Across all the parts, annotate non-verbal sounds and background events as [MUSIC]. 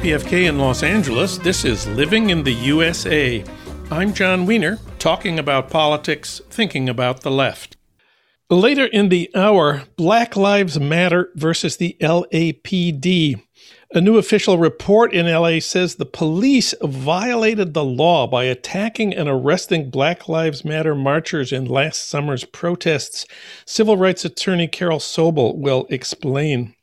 KPFK in Los Angeles. This is Living in the USA. I'm Jon Wiener, talking about politics, thinking about the left. Later in the hour, Black Lives Matter versus the LAPD. A new official report in LA says the police violated the law by attacking and arresting Black Lives Matter marchers in last summer's protests. Civil rights attorney Carol Sobel will explain.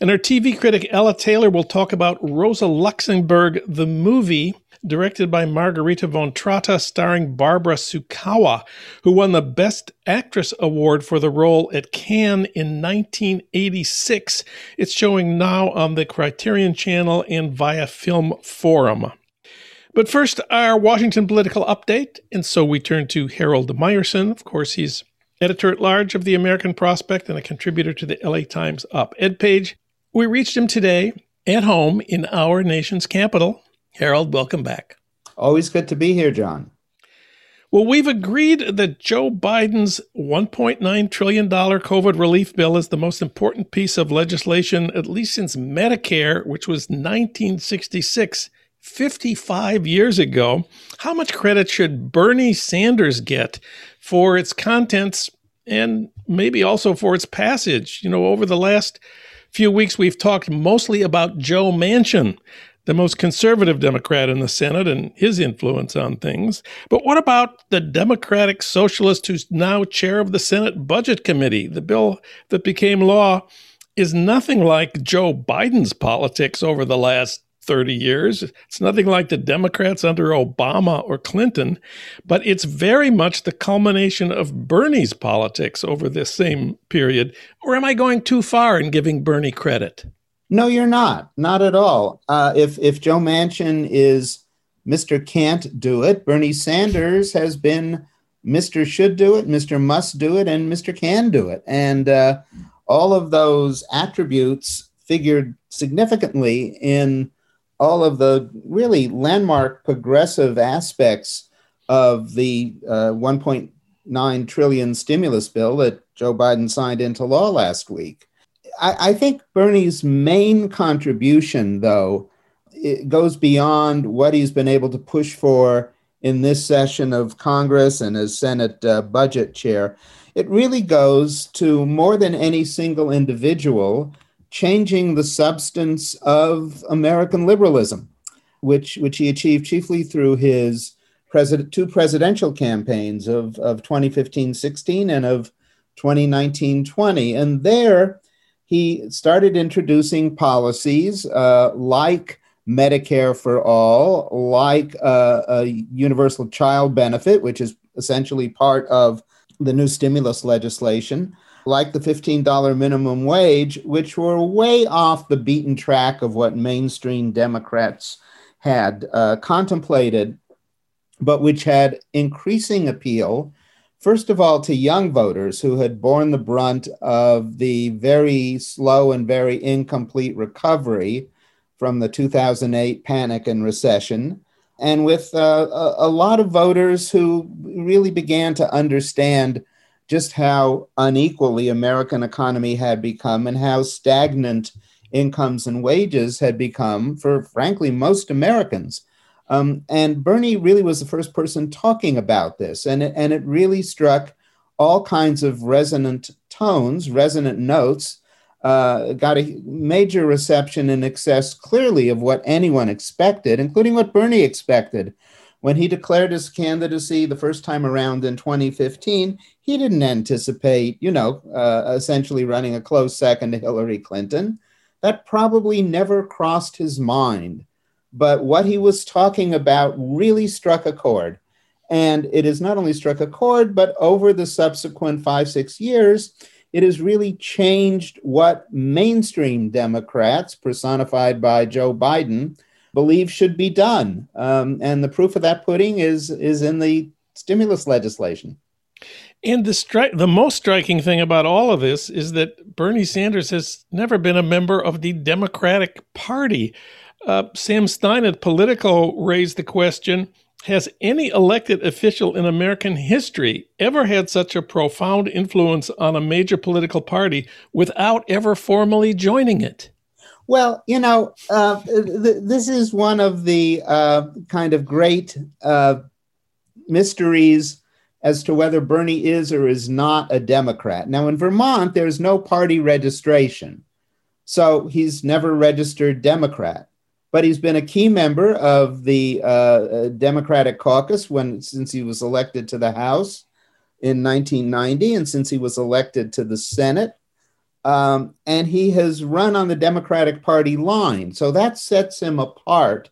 And our TV critic Ella Taylor will talk about Rosa Luxemburg, the movie directed by Margarethe von Trotta, starring Barbara Sukowa, who won the Best Actress Award for the role at Cannes in 1986. It's showing now on the Criterion Channel and via Film Forum. But first, our Washington political update. And so we turn to Harold Meyerson. Of course, he's editor at large of the American Prospect and a contributor to the LA Times Op Ed page. We reached him today at home in our nation's capital. Harold, welcome back. Always good to be here, Jon. Well, we've agreed that Joe Biden's $1.9 trillion COVID relief bill is the most important piece of legislation, at least since Medicare, which was 1966, 55 years ago. How much credit should Bernie Sanders get for its contents and maybe also for its passage? You know, over the last few weeks, we've talked mostly about Joe Manchin, the most conservative Democrat in the Senate, and his influence on things. But what about the Democratic Socialist who's now chair of the Senate Budget Committee? The bill that became law is nothing like Joe Biden's politics over the last 30 years. It's nothing like the Democrats under Obama or Clinton, but it's very much the culmination of Bernie's politics over this same period. Or am I going too far in giving Bernie credit? No, you're not. Not at all. Uh, if if Joe Manchin is Mr. Can't do it, Bernie Sanders has been Mr. Should do it, Mr. Must do it, and Mr. Can do it. And uh, all of those attributes figured significantly in all of the really landmark progressive aspects of the uh, 1.9 trillion stimulus bill that Joe Biden signed into law last week. I, I think Bernie's main contribution, though, goes beyond what he's been able to push for in this session of Congress and as Senate uh, budget chair. It really goes to more than any single individual changing the substance of American liberalism, which, which he achieved chiefly through his president, two presidential campaigns of, of 2015 16 and of 2019 20. And there he started introducing policies uh, like Medicare for all, like uh, a universal child benefit, which is essentially part of the new stimulus legislation like the $15 minimum wage, which were way off the beaten track of what mainstream Democrats had uh, contemplated, but which had increasing appeal, first of all, to young voters who had borne the brunt of the very slow and very incomplete recovery from the 2008 panic and recession. And with uh, a, a lot of voters who really began to understand just how unequally American economy had become and how stagnant incomes and wages had become for, frankly, most Americans. Um, and Bernie really was the first person talking about this, and it, and it really struck all kinds of resonant tones, resonant notes. Uh, got a major reception in excess, clearly, of what anyone expected, including what Bernie expected when he declared his candidacy the first time around in 2015, he didn't anticipate, you know, uh, essentially running a close second to Hillary Clinton. That probably never crossed his mind. But what he was talking about really struck a chord. And it has not only struck a chord, but over the subsequent five, six years, it has really changed what mainstream Democrats, personified by Joe Biden, believe should be done. Um, and the proof of that pudding is is in the stimulus legislation. And the stri- the most striking thing about all of this is that Bernie Sanders has never been a member of the Democratic Party. Uh, Sam Stein at Politico raised the question Has any elected official in American history ever had such a profound influence on a major political party without ever formally joining it? Well, you know, uh, th- this is one of the uh, kind of great uh, mysteries as to whether Bernie is or is not a Democrat. Now, in Vermont, there's no party registration, so he's never registered Democrat. But he's been a key member of the uh, uh, Democratic caucus when since he was elected to the House in 1990, and since he was elected to the Senate um, and he has run on the Democratic Party line. So that sets him apart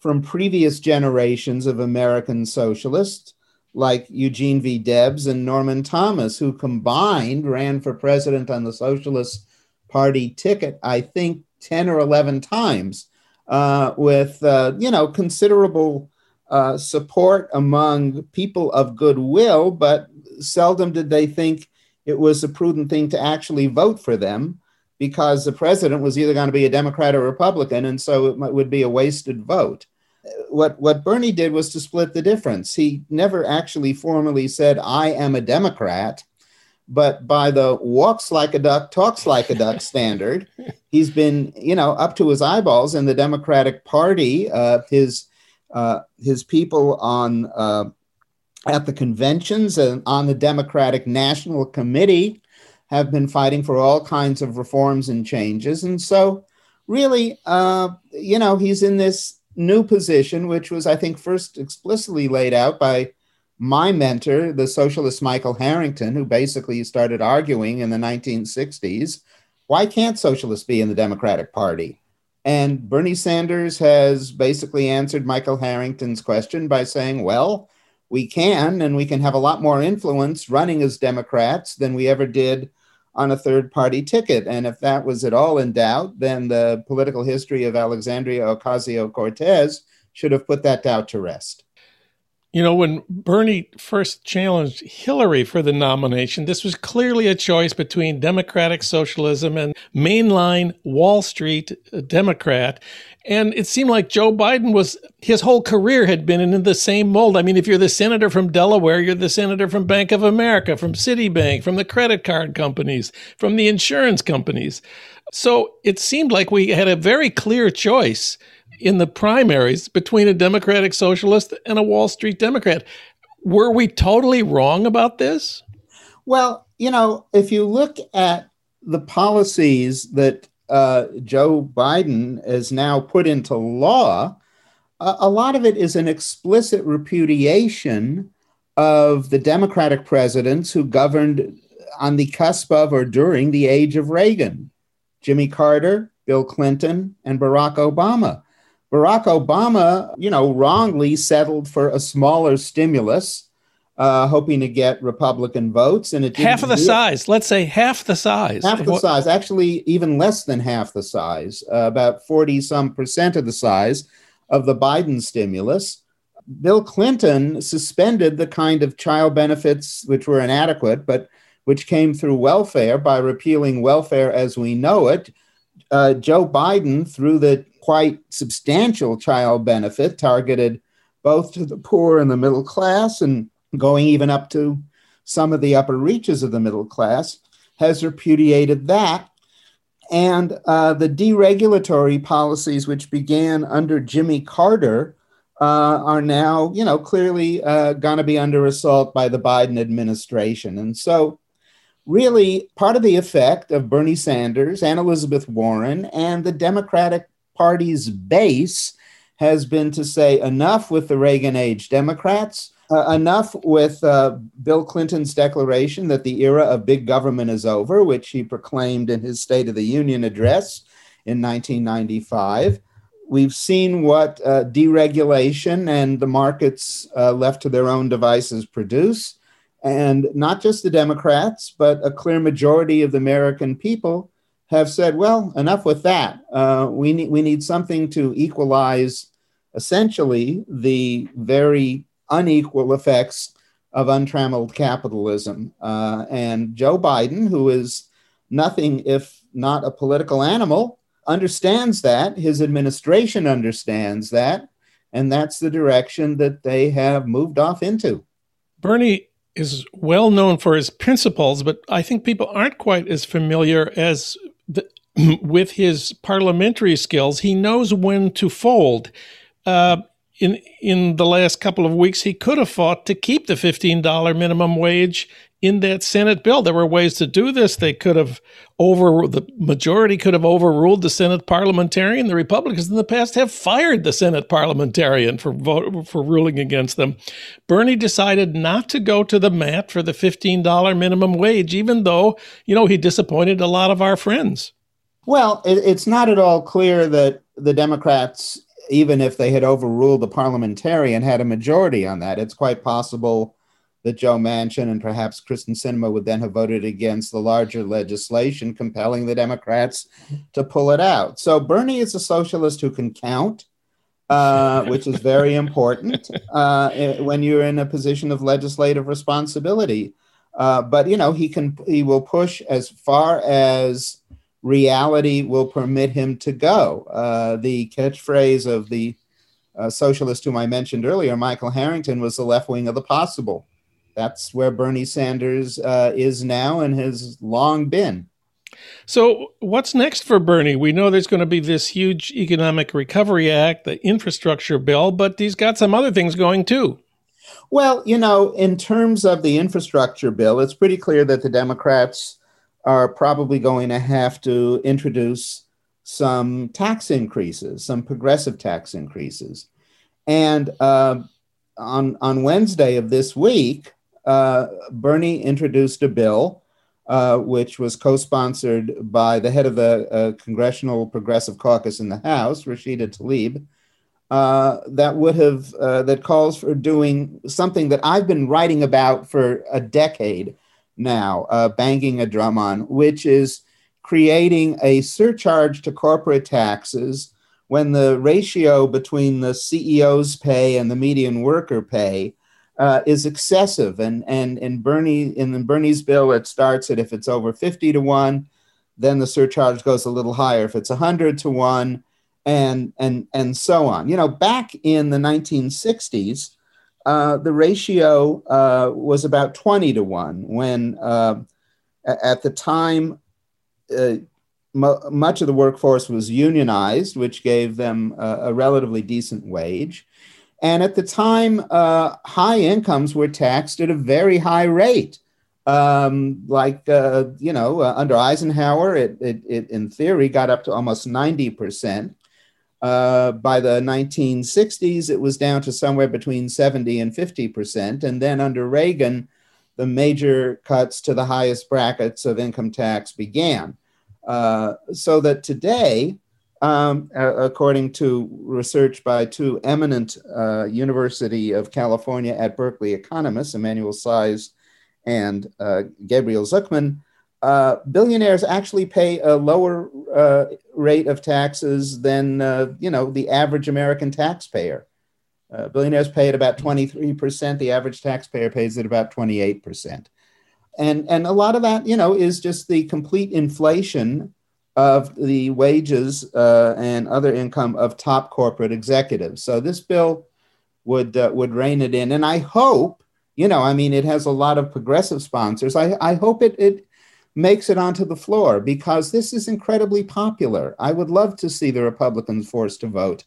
from previous generations of American socialists like Eugene V. Debs and Norman Thomas, who combined ran for president on the Socialist Party ticket, I think 10 or 11 times, uh, with, uh, you know, considerable uh, support among people of goodwill, but seldom did they think it was a prudent thing to actually vote for them because the president was either going to be a Democrat or Republican, and so it would be a wasted vote. What, what Bernie did was to split the difference. He never actually formally said, I am a Democrat, but by the walks like a duck, talks like a duck standard, [LAUGHS] he's been, you know, up to his eyeballs in the Democratic Party. Uh, his, uh, his people on uh, at the conventions and on the Democratic National Committee have been fighting for all kinds of reforms and changes. And so, really, uh, you know, he's in this new position, which was, I think, first explicitly laid out by my mentor, the socialist Michael Harrington, who basically started arguing in the 1960s why can't socialists be in the Democratic Party? And Bernie Sanders has basically answered Michael Harrington's question by saying, well, we can, and we can have a lot more influence running as Democrats than we ever did on a third party ticket. And if that was at all in doubt, then the political history of Alexandria Ocasio Cortez should have put that doubt to rest. You know, when Bernie first challenged Hillary for the nomination, this was clearly a choice between democratic socialism and mainline Wall Street uh, Democrat. And it seemed like Joe Biden was, his whole career had been in the same mold. I mean, if you're the senator from Delaware, you're the senator from Bank of America, from Citibank, from the credit card companies, from the insurance companies. So it seemed like we had a very clear choice in the primaries between a Democratic Socialist and a Wall Street Democrat. Were we totally wrong about this? Well, you know, if you look at the policies that uh, Joe Biden has now put into law, a lot of it is an explicit repudiation of the Democratic presidents who governed on the cusp of or during the age of Reagan Jimmy Carter, Bill Clinton, and Barack Obama. Barack Obama, you know, wrongly settled for a smaller stimulus, uh, hoping to get Republican votes, and it half of the size. Let's say half the size. Half the size. Actually, even less than half the size. Uh, about forty some percent of the size of the Biden stimulus. Bill Clinton suspended the kind of child benefits which were inadequate, but which came through welfare by repealing welfare as we know it. Uh, Joe Biden, through the quite substantial child benefit targeted both to the poor and the middle class and going even up to some of the upper reaches of the middle class, has repudiated that. And uh, the deregulatory policies, which began under Jimmy Carter, uh, are now, you know, clearly uh, going to be under assault by the Biden administration. And so, really, part of the effect of Bernie Sanders and Elizabeth Warren and the Democratic Party's base has been to say enough with the Reagan age Democrats, uh, enough with uh, Bill Clinton's declaration that the era of big government is over, which he proclaimed in his State of the Union address in 1995. We've seen what uh, deregulation and the markets uh, left to their own devices produce. And not just the Democrats, but a clear majority of the American people have said, well, enough with that. Uh, we, need, we need something to equalize essentially the very unequal effects of untrammeled capitalism. Uh, and Joe Biden, who is nothing if not a political animal, understands that. His administration understands that. And that's the direction that they have moved off into. Bernie is well known for his principles, but I think people aren't quite as familiar as [CLEARS THROAT] with his parliamentary skills, he knows when to fold. Uh, in in the last couple of weeks, he could have fought to keep the fifteen dollar minimum wage in that Senate bill. There were ways to do this. They could have over the majority could have overruled the Senate parliamentarian. The Republicans in the past have fired the Senate parliamentarian for vote, for ruling against them. Bernie decided not to go to the mat for the fifteen dollar minimum wage, even though you know he disappointed a lot of our friends. Well, it, it's not at all clear that the Democrats, even if they had overruled the parliamentarian, had a majority on that. It's quite possible that Joe Manchin and perhaps Kyrsten Sinema would then have voted against the larger legislation compelling the Democrats to pull it out. So Bernie is a socialist who can count, uh, [LAUGHS] which is very important uh, when you're in a position of legislative responsibility. Uh, but you know he can he will push as far as reality will permit him to go. Uh, the catchphrase of the uh, socialist whom I mentioned earlier, Michael Harrington, was the left wing of the possible that's where Bernie Sanders uh, is now and has long been. So, what's next for Bernie? We know there's going to be this huge Economic Recovery Act, the infrastructure bill, but he's got some other things going too. Well, you know, in terms of the infrastructure bill, it's pretty clear that the Democrats are probably going to have to introduce some tax increases, some progressive tax increases. And uh, on, on Wednesday of this week, uh, Bernie introduced a bill uh, which was co sponsored by the head of the uh, Congressional Progressive Caucus in the House, Rashida Tlaib. Uh, that would have uh, that calls for doing something that I've been writing about for a decade now, uh, banging a drum on, which is creating a surcharge to corporate taxes when the ratio between the CEO's pay and the median worker pay uh, is excessive. And and in Bernie in Bernie's bill, it starts at if it's over fifty to one, then the surcharge goes a little higher. If it's hundred to one, and and and so on. You know, back in the 1960s, uh, the ratio uh, was about 20 to one. When uh, at the time. Uh, much of the workforce was unionized, which gave them a, relatively decent wage. And at the time, uh, high incomes were taxed at a very high rate. Um, like, uh, you know, under Eisenhower, it, it, it, in theory got up to almost 90%. Uh, by the 1960s, it was down to somewhere between 70 and 50%. And then under Reagan, the major cuts to the highest brackets of income tax began. Uh, so that today, um, according to research by two eminent uh, University of California at Berkeley economists, Emmanuel Saez and uh, Gabriel Zucman, uh, billionaires actually pay a lower uh, rate of taxes than uh, you know the average American taxpayer. Uh, billionaires pay at about 23%. The average taxpayer pays at about 28%. And, and a lot of that, you know, is just the complete inflation of the wages uh, and other income of top corporate executives. So this bill would uh, would rein it in, and I hope you know, I mean, it has a lot of progressive sponsors. I, I hope it it makes it onto the floor because this is incredibly popular. I would love to see the Republicans forced to vote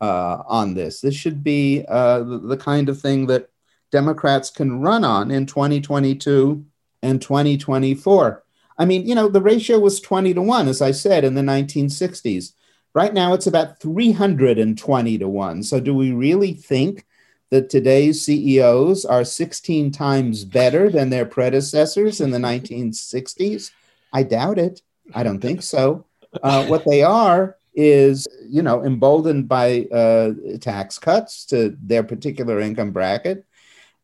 uh, on this. This should be uh, the, kind of thing that Democrats can run on in 2022 and 2024. I mean, you know, the ratio was 20 to 1, as I said, in the 1960s. Right now, it's about 320 to 1. So, do we really think that today's CEOs are 16 times better than their predecessors in the [LAUGHS] 1960s? I doubt it. I don't think so. Uh, what they are is, you know, emboldened by uh, tax cuts to their particular income bracket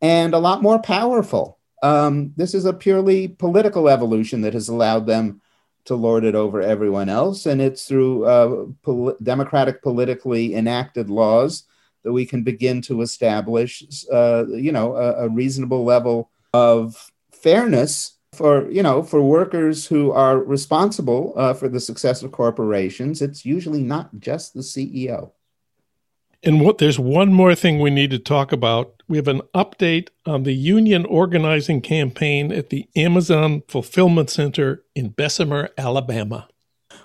and a lot more powerful. Um, this is a purely political evolution that has allowed them to lord it over everyone else. And it's through uh, pol- democratic, politically enacted laws that we can begin to establish, uh, you know, a, a, reasonable level of fairness for, you know, for workers who are responsible uh, for the success of corporations. It's usually not just the CEO. And what there's one more thing we need to talk about. We have an update on the union organizing campaign at the Amazon Fulfillment Center in Bessemer, Alabama.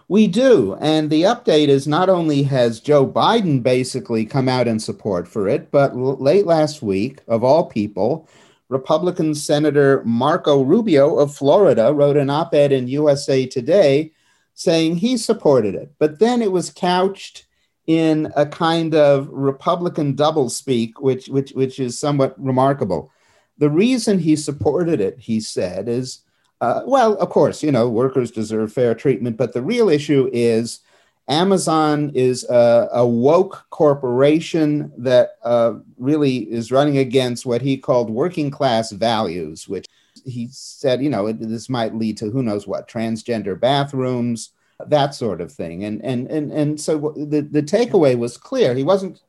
We do. And the update is not only has Joe Biden basically come out in support for it, but l- late last week, of all people, Republican Senator Marco Rubio of Florida wrote an op ed in USA Today saying he supported it. But then it was couched in a kind of Republican doublespeak, which, which, which is somewhat remarkable. The reason he supported it, he said, is uh, well, of course, you know, workers deserve fair treatment, but the real issue is Amazon is a, a woke corporation that uh, really is running against what he called working class values, which he said, you know, this might lead to who knows what, transgender bathrooms, that sort of thing. And and and and so the the takeaway was clear. He wasn't.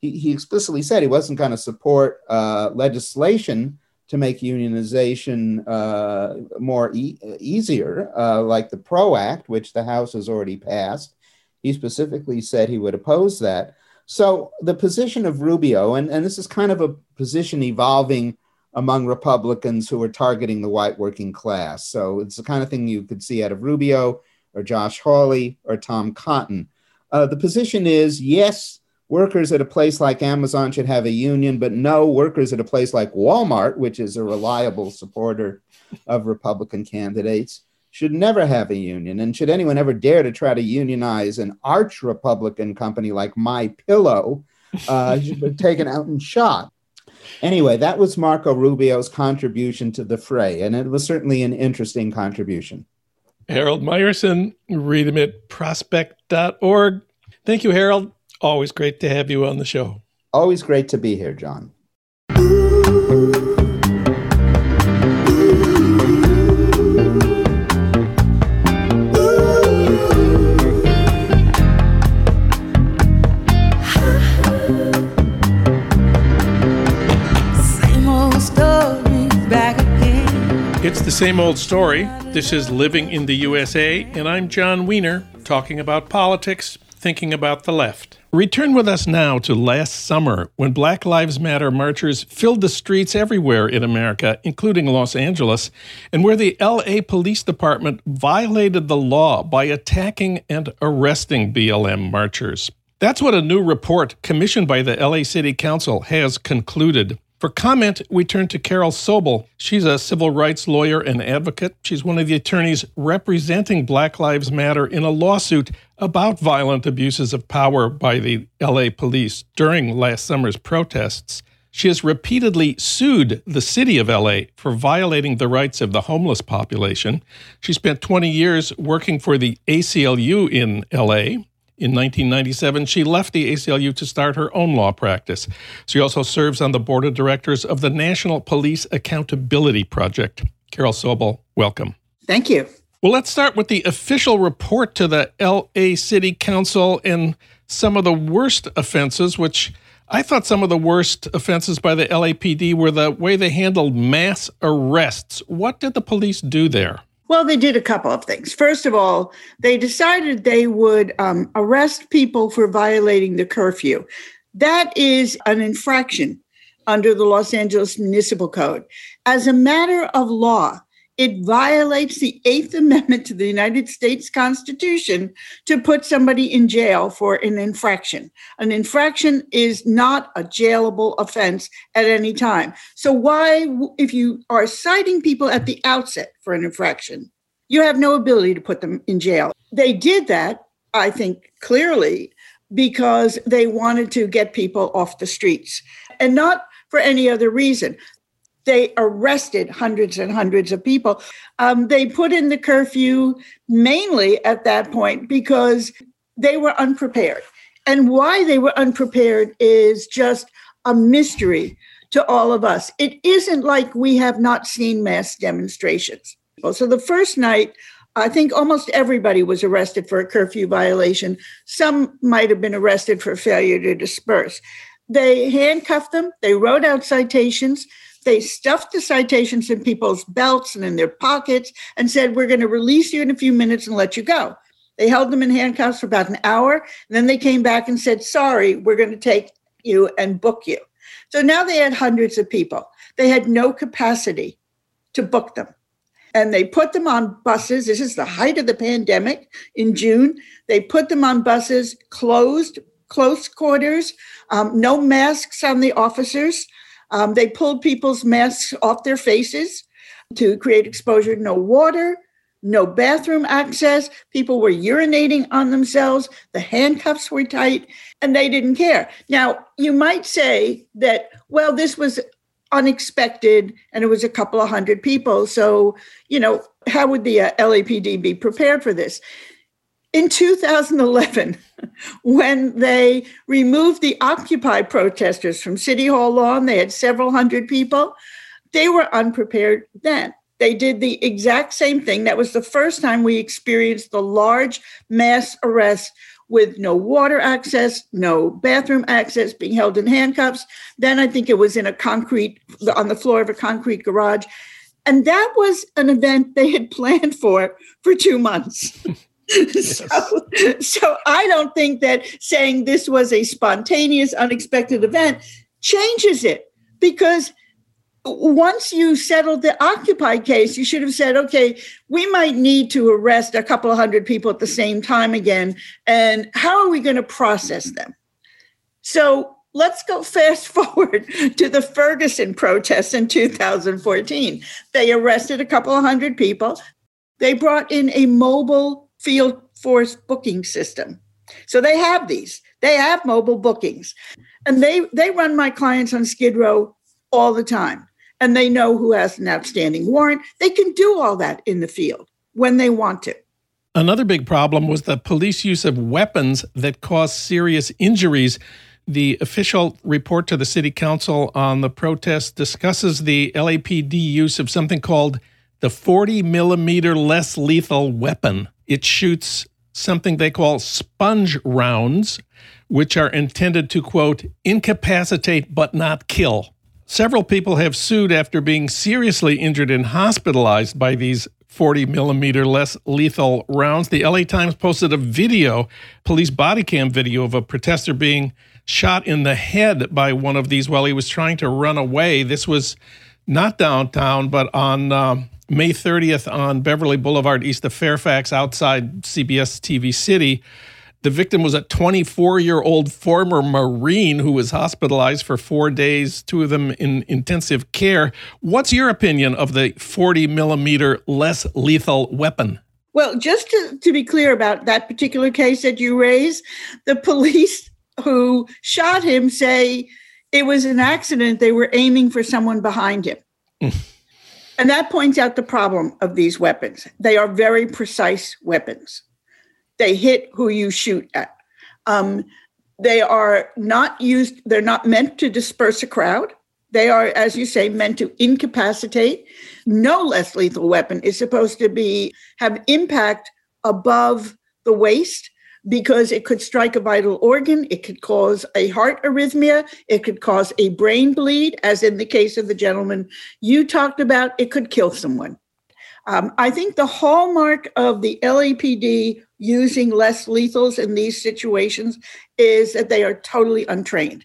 He, he explicitly said he wasn't going to support uh, legislation to make unionization uh, more e- easier, uh, like the PRO Act, which the House has already passed. He specifically said he would oppose that. So the position of Rubio, and, and this is kind of a position evolving among Republicans who are targeting the white working class. So it's the kind of thing you could see out of Rubio or Josh Hawley or Tom Cotton. Uh, the position is yes, workers at a place like Amazon should have a union, but no workers at a place like Walmart, which is a reliable supporter of Republican candidates, should never have a union. And should anyone ever dare to try to unionize an arch Republican company like My Pillow, uh, [LAUGHS] should be taken out and shot. Anyway, that was Marco Rubio's contribution to the fray, and it was certainly an interesting contribution. Harold Meyerson, read him at prospect.org. Thank you, Harold. Always great to have you on the show. Always great to be here, Jon. It's the same old story. This is Living in the USA, and I'm Jon Wiener, talking about politics, thinking about the left. Return with us now to last summer when Black Lives Matter marchers filled the streets everywhere in America, including Los Angeles, and where the LA Police Department violated the law by attacking and arresting BLM marchers. That's what a new report commissioned by the LA City Council has concluded. For comment, we turn to Carol Sobel. She's a civil rights lawyer and advocate. She's one of the attorneys representing Black Lives Matter in a lawsuit about violent abuses of power by the LA police during last summer's protests. She has repeatedly sued the city of LA for violating the rights of the homeless population. She spent 20 years working for the ACLU in LA in 1997, she left the ACLU to start her own law practice. She also serves on the board of directors of the National Police Accountability Project. Carol Sobel, welcome. Thank you. Well, let's start with the official report to the LA City Council and some of the worst offenses, which I thought some of the worst offenses by the LAPD were the way they handled mass arrests. What did the police do there? Well, they did a couple of things. First of all, they decided they would um, arrest people for violating the curfew. That is an infraction under the Los Angeles Municipal Code. As a matter of law, it violates the Eighth Amendment to the United States Constitution to put somebody in jail for an infraction. An infraction is not a jailable offense at any time. So, why, if you are citing people at the outset for an infraction, you have no ability to put them in jail? They did that, I think, clearly because they wanted to get people off the streets and not for any other reason they arrested hundreds and hundreds of people. Um, they put in the curfew mainly at that point because they were unprepared. And why they were unprepared is just a mystery to all of us. It isn't like we have not seen mass demonstrations. So the first night, I think almost everybody was arrested for a curfew violation. Some might have been arrested for failure to disperse. They handcuffed them, they wrote out citations, they stuffed the citations in people's belts and in their pockets and said, We're going to release you in a few minutes and let you go. They held them in handcuffs for about an hour. And then they came back and said, Sorry, we're going to take you and book you. So now they had hundreds of people. They had no capacity to book them. and they put them on buses. This is the height of the pandemic in June. They put them on buses, closed, close quarters, um, no masks on the officers. Um, they pulled people's masks off their faces to create exposure, no water, no bathroom access. People were urinating on themselves. The handcuffs were tight and they didn't care. Now, you might say that, well, this was unexpected and it was a couple of hundred people. So, you know, how would the uh, LAPD be prepared for this? In 2011, when they removed the Occupy protesters from City Hall lawn, they had several hundred people. They were unprepared then. They did the exact same thing. That was the first time we experienced the large mass arrest with no water access, no bathroom access, being held in handcuffs. Then I think it was in a concrete, on the floor of a concrete garage. And that was an event they had [LAUGHS] planned for for two months. [LAUGHS] yes. [LAUGHS] so, so I don't think that saying this was a spontaneous, unexpected event changes it because once you settled the Occupy case, you should have said, okay, we might need to arrest a couple of hundred people at the same time again. And how are we going to process them? So let's go fast [LAUGHS] forward to the Ferguson protests in 2014. They arrested a couple of hundred people. They brought in a mobile field force booking system. So they have these. They have mobile bookings. And they they run my clients on Skid Row all the time and they know who has an outstanding warrant. They can do all that in the field when they want to. Another big problem was the police use of weapons that caused serious injuries. The official report to the city council on the protest discusses the LAPD use of something called the 40 millimeter less lethal weapon. It shoots something they call sponge rounds, which are intended to, quote, incapacitate but not kill. Several people have sued after being seriously injured and hospitalized by these 40 millimeter less lethal rounds. The LA Times posted a video, police body cam video of a protester being shot in the head by one of these while he was trying to run away. This was not downtown, but on um, May 30th on Beverly Boulevard, east of Fairfax, outside CBS TV City. The victim was a 24 year old former Marine who was hospitalized for four days, two of them in intensive care. What's your opinion of the 40 millimeter less lethal weapon? Well, just to, to be clear about that particular case that you raise, the police who shot him say it was an accident. They were aiming for someone behind him. Mm. And that points out the problem of these weapons. They are very precise weapons they hit who you shoot at. Um, they are not used, they're not meant to disperse a crowd. They are, as you say, meant to incapacitate. No less lethal weapon is supposed to be have impact above the waist because it could strike a vital organ, it could cause a heart arrhythmia, it could cause a brain bleed, as in the case of the gentleman you talked about, it could kill someone. Um, I think the hallmark of the LAPD using less lethals in these situations is that they are totally untrained.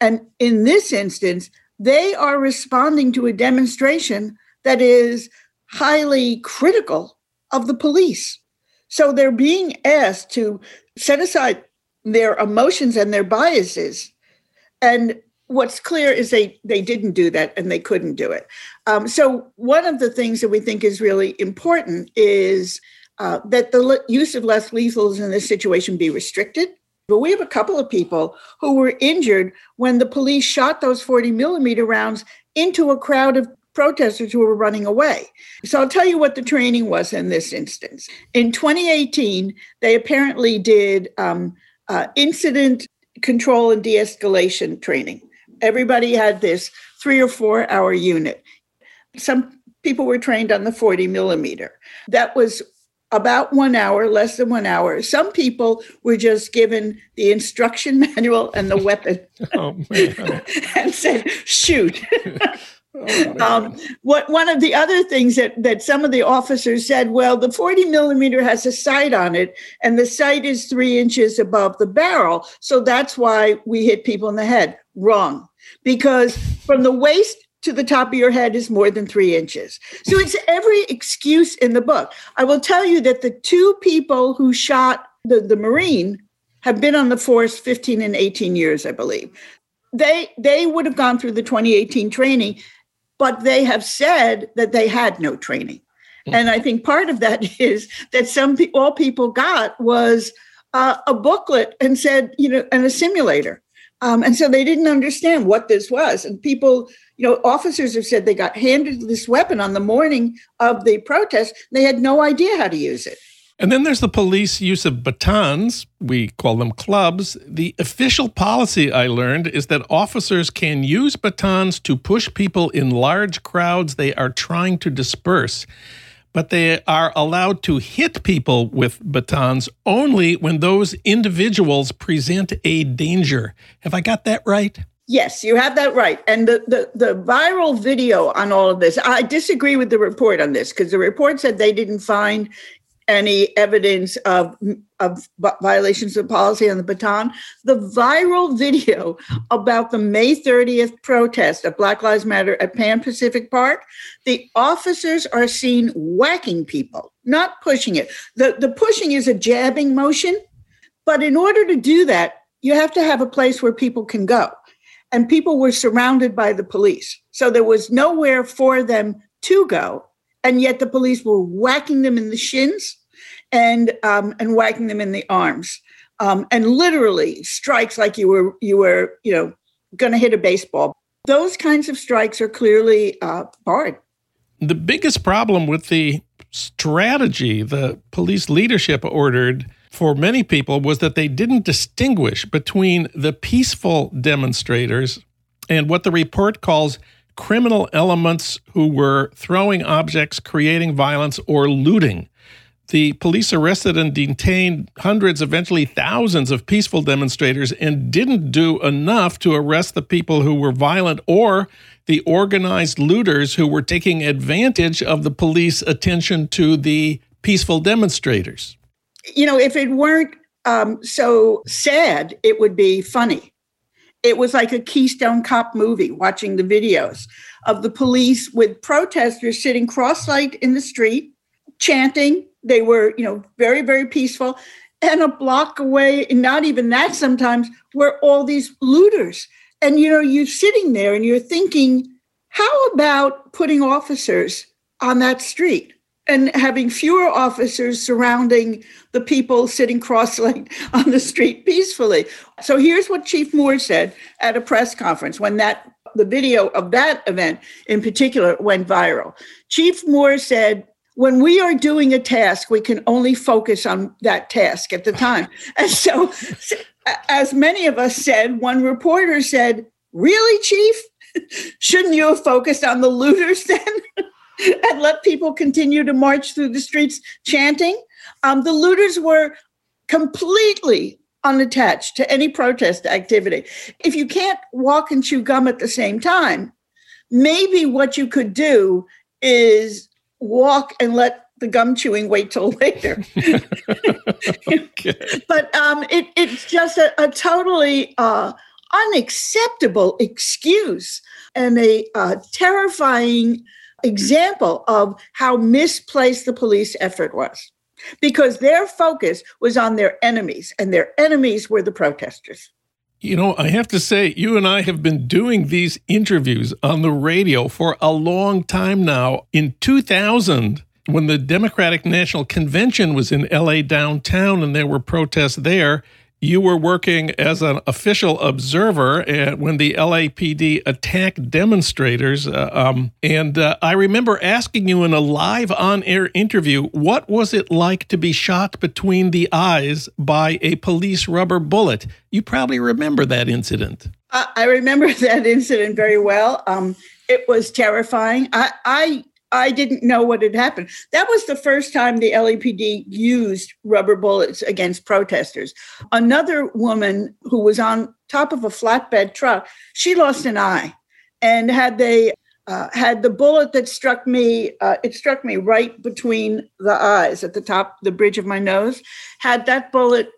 And in this instance, they are responding to a demonstration that is highly critical of the police. So they're being asked to set aside their emotions and their biases and what's clear is they they didn't do that and they couldn't do it. Um, so one of the things that we think is really important is uh, that the use of less lethals in this situation be restricted. But we have a couple of people who were injured when the police shot those 40 millimeter rounds into a crowd of protesters who were running away. So I'll tell you what the training was in this instance. In 2018, they apparently did um, uh, incident control and de escalation training everybody had this three or four hour unit. Some people were trained on the 40 millimeter. That was about one hour, less than one hour. Some people were just given the instruction [LAUGHS] manual and the weapon [LAUGHS] oh, [LAUGHS] and said, shoot. Oh, um, what one of the other things that that some of the officers said, well, the 40 millimeter has a sight on it, and the sight is three inches above the barrel, so that's why we hit people in the head. Wrong, because from the waist to the top of your head is more than three inches. So it's every excuse in the book. I will tell you that the two people who shot the, the Marine have been on the force 15 and 18 years, I believe. They they would have gone through the 2018 training, but they have said that they had no training. Hmm. And I think part of that [LAUGHS] is that some people, all people got was uh, a booklet and said, you know, and a simulator. Um, and so they didn't understand what this was. And people, you know, officers have said they got handed this weapon on the morning of the protest. They had no idea how to use it. And then there's the police use of batons. We call them clubs. The official policy I learned is that officers can use batons to push people in large crowds they are trying to disperse but they are allowed to hit people with batons only when those individuals present a danger. Have I got that right? Yes, you have that right. And the, the, the viral video on all of this, I disagree with the report on this because the report said they didn't find any evidence of, of violations of policy on the baton. The viral video about the May 30th protest of Black Lives Matter at Pan Pacific Park, the officers are seen whacking people, not pushing it. The, the pushing is a jabbing motion, but in order to do that, you have to have a place where people can go. And people were surrounded by the police. So there was nowhere for them to go and yet the police were whacking them in the shins and um, and whacking them in the arms, um, and literally strikes like you were you were you know going to hit a baseball. Those kinds of strikes are clearly uh, barred. The biggest problem with the strategy the police leadership ordered for many people was that they didn't distinguish between the peaceful demonstrators and what the report calls criminal elements who were throwing objects, creating violence, or looting. The police arrested and detained hundreds, eventually thousands of peaceful demonstrators and didn't do enough to arrest the people who were violent or the organized looters who were taking advantage of the police attention to the peaceful demonstrators. You know, if it weren't um, so sad, it would be funny. It was like a Keystone Cop movie, watching the videos of the police with protesters sitting cross-legged in the street, chanting. They were, you know, very, very peaceful. And a block away, not even that sometimes, were all these looters. And, you know, you're sitting there and you're thinking, how about putting officers on that street? and having fewer officers surrounding the people sitting cross-legged [LAUGHS] on the street peacefully. So here's what Chief Moore said at a press conference when that the video of that event in particular went viral. Chief Moore said, when we are doing a task, we can only focus on that task at the time. [LAUGHS] And so, as many of us said, one reporter said, Really, Chief? [LAUGHS] Shouldn't you have focused on the looters then? [LAUGHS] and let people continue to march through the streets chanting. Um, the looters were completely unattached to any protest activity. If you can't walk and chew gum at the same time, maybe what you could do is walk and let the gum chewing wait till later. okay. [LAUGHS] But um, it, it's just a, a totally uh, unacceptable excuse and a uh, terrifying example of how misplaced the police effort was because their focus was on their enemies, and their enemies were the protesters. You know, I have to say, you and I have been doing these interviews on the radio for a long time now. In 2000, when the Democratic National Convention was in LA downtown and there were protests there, you were working as an official observer when the LAPD attacked demonstrators. Uh, um, and uh, I remember asking you in a live on air interview, what was it like to be shot between the eyes by a police rubber bullet? You probably remember that incident. I remember [LAUGHS] that incident very well. Um, it was terrifying. I, I I didn't know what had happened. That was the first time the LAPD used rubber bullets against protesters. Another woman who was on top of a flatbed truck, she lost an eye, and had they uh, had the bullet that struck me, uh, it struck me right between the eyes at the top, the bridge of my nose. Had that bullet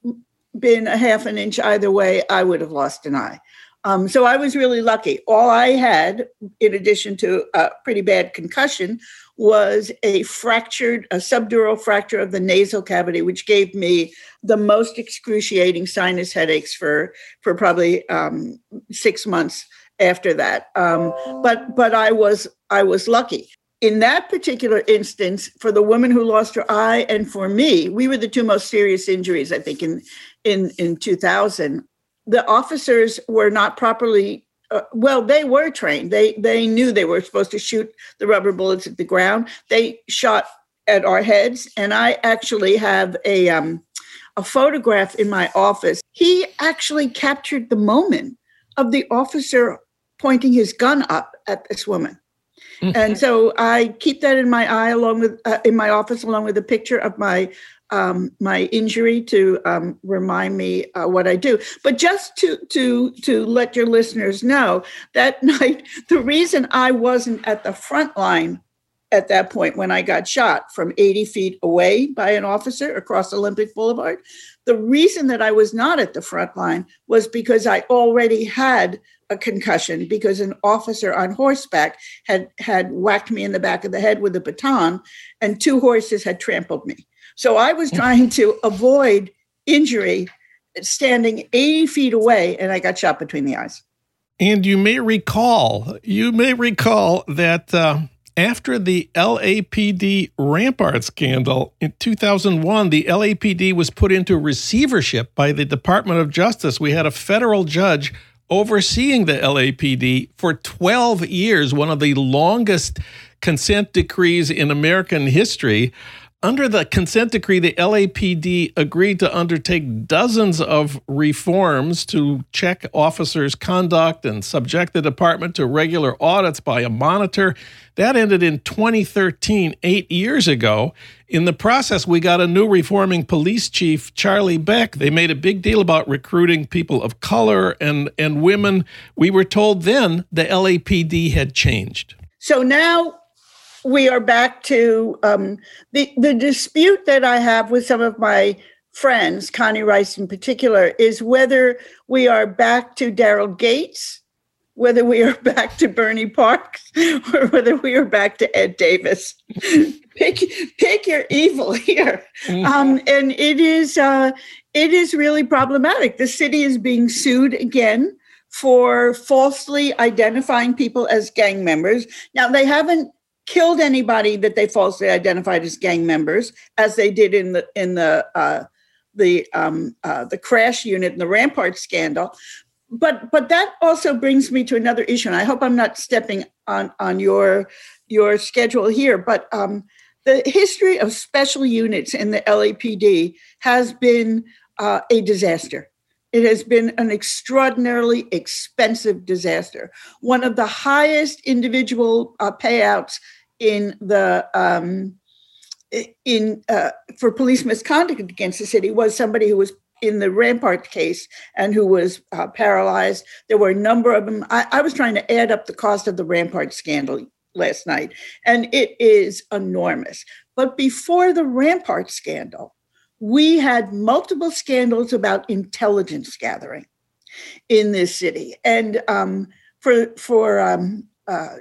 been a half an inch either way, I would have lost an eye. Um, so I was really lucky. All I had, in addition to a pretty bad concussion, was a fractured, a subdural fracture of the nasal cavity, which gave me the most excruciating sinus headaches for for probably um, six months after that. Um, but but I was I was lucky. In that particular instance, for the woman who lost her eye, and for me, we were the two most serious injuries. I think in in in 2000, the officers were not properly uh, well, they were trained. They they knew they were supposed to shoot the rubber bullets at the ground. They shot at our heads, and I actually have a um, a photograph in my office. He actually captured the moment of the officer pointing his gun up at this woman. Mm-hmm. And so I keep that in my eye along with uh, in my office along with a picture of my um, my injury to um, remind me uh, what I do. But just to to to let your listeners know that [LAUGHS] night, the reason I wasn't at the front line at that point when I got shot from 80 feet away by an officer across Olympic Boulevard, the reason that I was not at the front line was because I already had a concussion because an officer on horseback had had whacked me in the back of the head with a baton and two horses had trampled me. So I was trying to avoid injury standing 80 feet away and I got shot between the eyes. And you may recall, you may recall that uh, after the LAPD Rampart scandal in 2001, the LAPD was put into receivership by the Department of Justice. We had a federal judge overseeing the LAPD for 12 years, one of the longest consent decrees in American history. Under the consent decree, the LAPD agreed to undertake dozens of reforms to check officers' conduct and subject the department to regular audits by a monitor. That ended in 2013, eight years ago. In the process, we got a new reforming police chief, Charlie Beck. They made a big deal about recruiting people of color and, and women. We were told then the LAPD had changed. So now we are back to um, the the dispute that I have with some of my friends, Connie Rice in particular, is whether we are back to Daryl Gates, whether we are [LAUGHS] back to Bernie Parks, [LAUGHS] or whether we are back to Ed Davis. [LAUGHS] pick pick your evil here, mm-hmm. um, and it is uh, it is really problematic. The city is being sued again for falsely identifying people as gang members. Now they haven't killed anybody that they falsely identified as gang members, as they did in the in the uh, the um, uh, the crash unit and the Rampart scandal. But but that also brings me to another issue, and I hope I'm not stepping on on your your schedule here. But um, the history of special units in the LAPD has been uh, a disaster. It has been an extraordinarily expensive disaster. One of the highest individual uh, payouts in the um, in uh, for police misconduct against the city was somebody who was in the Rampart case and who was uh, paralyzed. There were a number of them. I, I was trying to add up the cost of the Rampart scandal last night, and it is enormous. But before the Rampart scandal, we had multiple scandals about intelligence gathering in this city, and um, for for um, uh,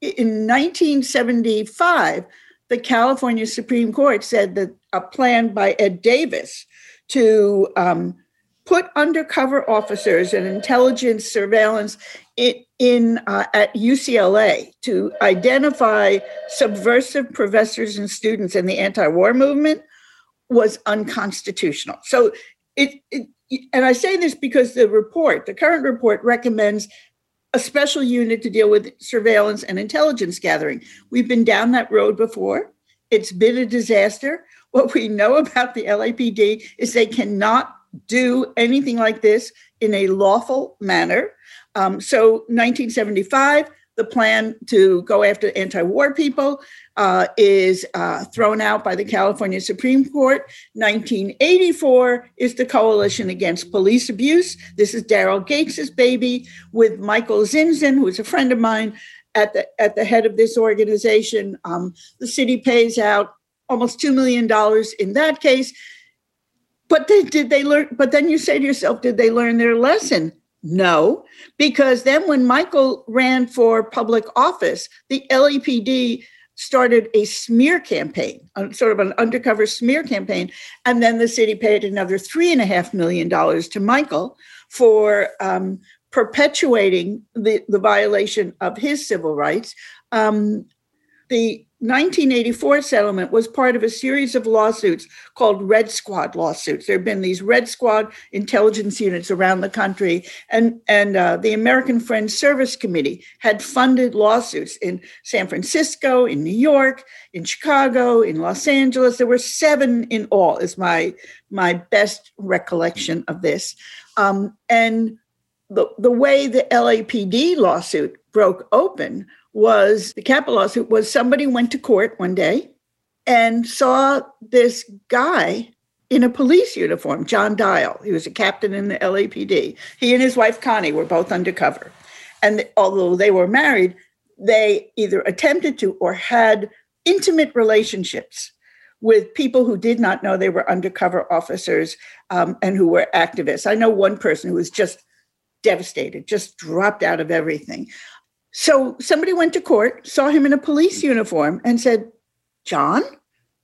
in 1975, the California Supreme Court said that a plan by Ed Davis to um, put undercover officers and intelligence surveillance in, in uh, at UCLA to identify subversive professors and students in the anti-war movement was unconstitutional. So it, it and I say this because the report, the current report, recommends a special unit to deal with surveillance and intelligence gathering. We've been down that road before. It's been a disaster. What we know about the LAPD is they cannot do anything like this in a lawful manner. Um, so, 1975, the plan to go after anti war people uh, is uh, thrown out by the California Supreme Court. 1984 is the Coalition Against Police Abuse. This is Daryl Gates's baby with Michael Zinzun, who is a friend of mine at the, at the head of this organization. Um, the city pays out almost $2 million in that case. But they, did they learn? But then you say to yourself, did they learn their lesson? No, because then when Michael ran for public office, the LAPD started a smear campaign, sort of an undercover smear campaign. And then the city paid another $3.5 million to Michael for um, perpetuating the, the violation of his civil rights. Um, the 1984 settlement was part of a series of lawsuits called Red Squad lawsuits. There have been these Red Squad intelligence units around the country, and, and uh, the American Friends Service Committee had funded lawsuits in San Francisco, in New York, in Chicago, in Los Angeles. There were seven in all, is my, my best recollection of this. Um, and the, the way the LAPD lawsuit broke open was the capital lawsuit was somebody went to court one day and saw this guy in a police uniform, John Dial. He was a captain in the LAPD. He and his wife Connie were both undercover. And although they were married, they either attempted to or had intimate relationships with people who did not know they were undercover officers um, and who were activists. I know one person who was just devastated, just dropped out of everything. So somebody went to court, saw him in a police uniform, and said, "John,"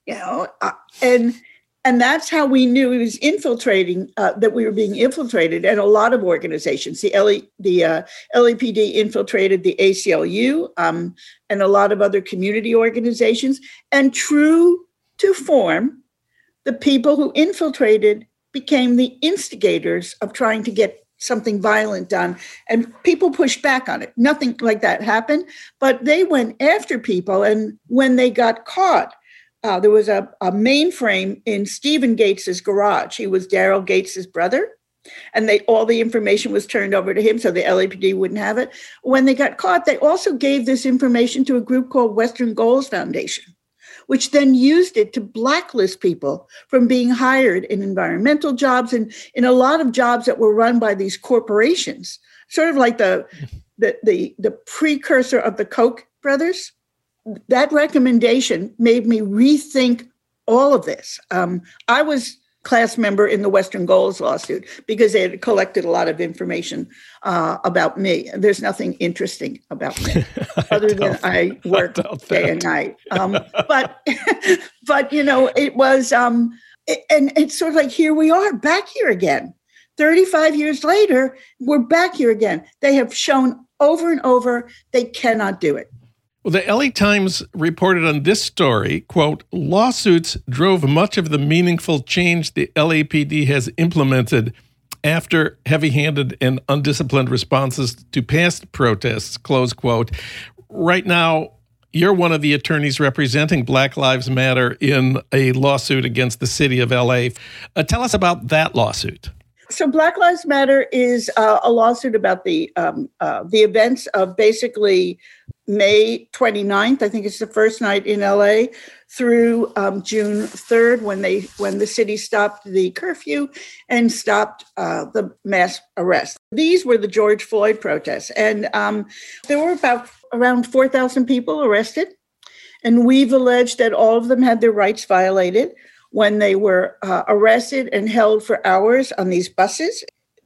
you know, uh, and and that's how we knew he was infiltrating. Uh, that we were being infiltrated, and a lot of organizations. The LE, the uh, LAPD infiltrated the ACLU um, and a lot of other community organizations. And true to form, the people who infiltrated became the instigators of trying to get something violent done and people pushed back on it. Nothing like that happened but they went after people and when they got caught uh, there was a, a mainframe in stephen gates's garage. He was daryl gates's brother and they all the information was turned over to him so the lapd wouldn't have it. When they got caught they also gave this information to a group called western goals foundation which then used it to blacklist people from being hired in environmental jobs and in a lot of jobs that were run by these corporations, sort of like the the the, the precursor of the Koch brothers. That recommendation made me rethink all of this. Um, I was class member in the Western Goals lawsuit because they had collected a lot of information uh, about me. There's nothing interesting about me [LAUGHS] other than I work I day and night. Um, but, [LAUGHS] but you know, it was, um, it, and it's sort of like here we are back here again. 35 years later, we're back here again. They have shown over and over they cannot do it. Well, the LA Times reported on this story, quote, lawsuits drove much of the meaningful change the LAPD has implemented after heavy-handed and undisciplined responses to past protests, close quote. Right now, you're one of the attorneys representing Black Lives Matter in a lawsuit against the city of LA. Uh, tell us about that lawsuit. So, Black Lives Matter is uh, a lawsuit about the um, uh, the events of basically May 29th, I think it's the first night in LA, through um, June 3rd when they when the city stopped the curfew and stopped uh, the mass arrest. These were the George Floyd protests, and um, there were about around 4,000 people arrested, and we've alleged that all of them had their rights violated when they were uh, arrested and held for hours on these buses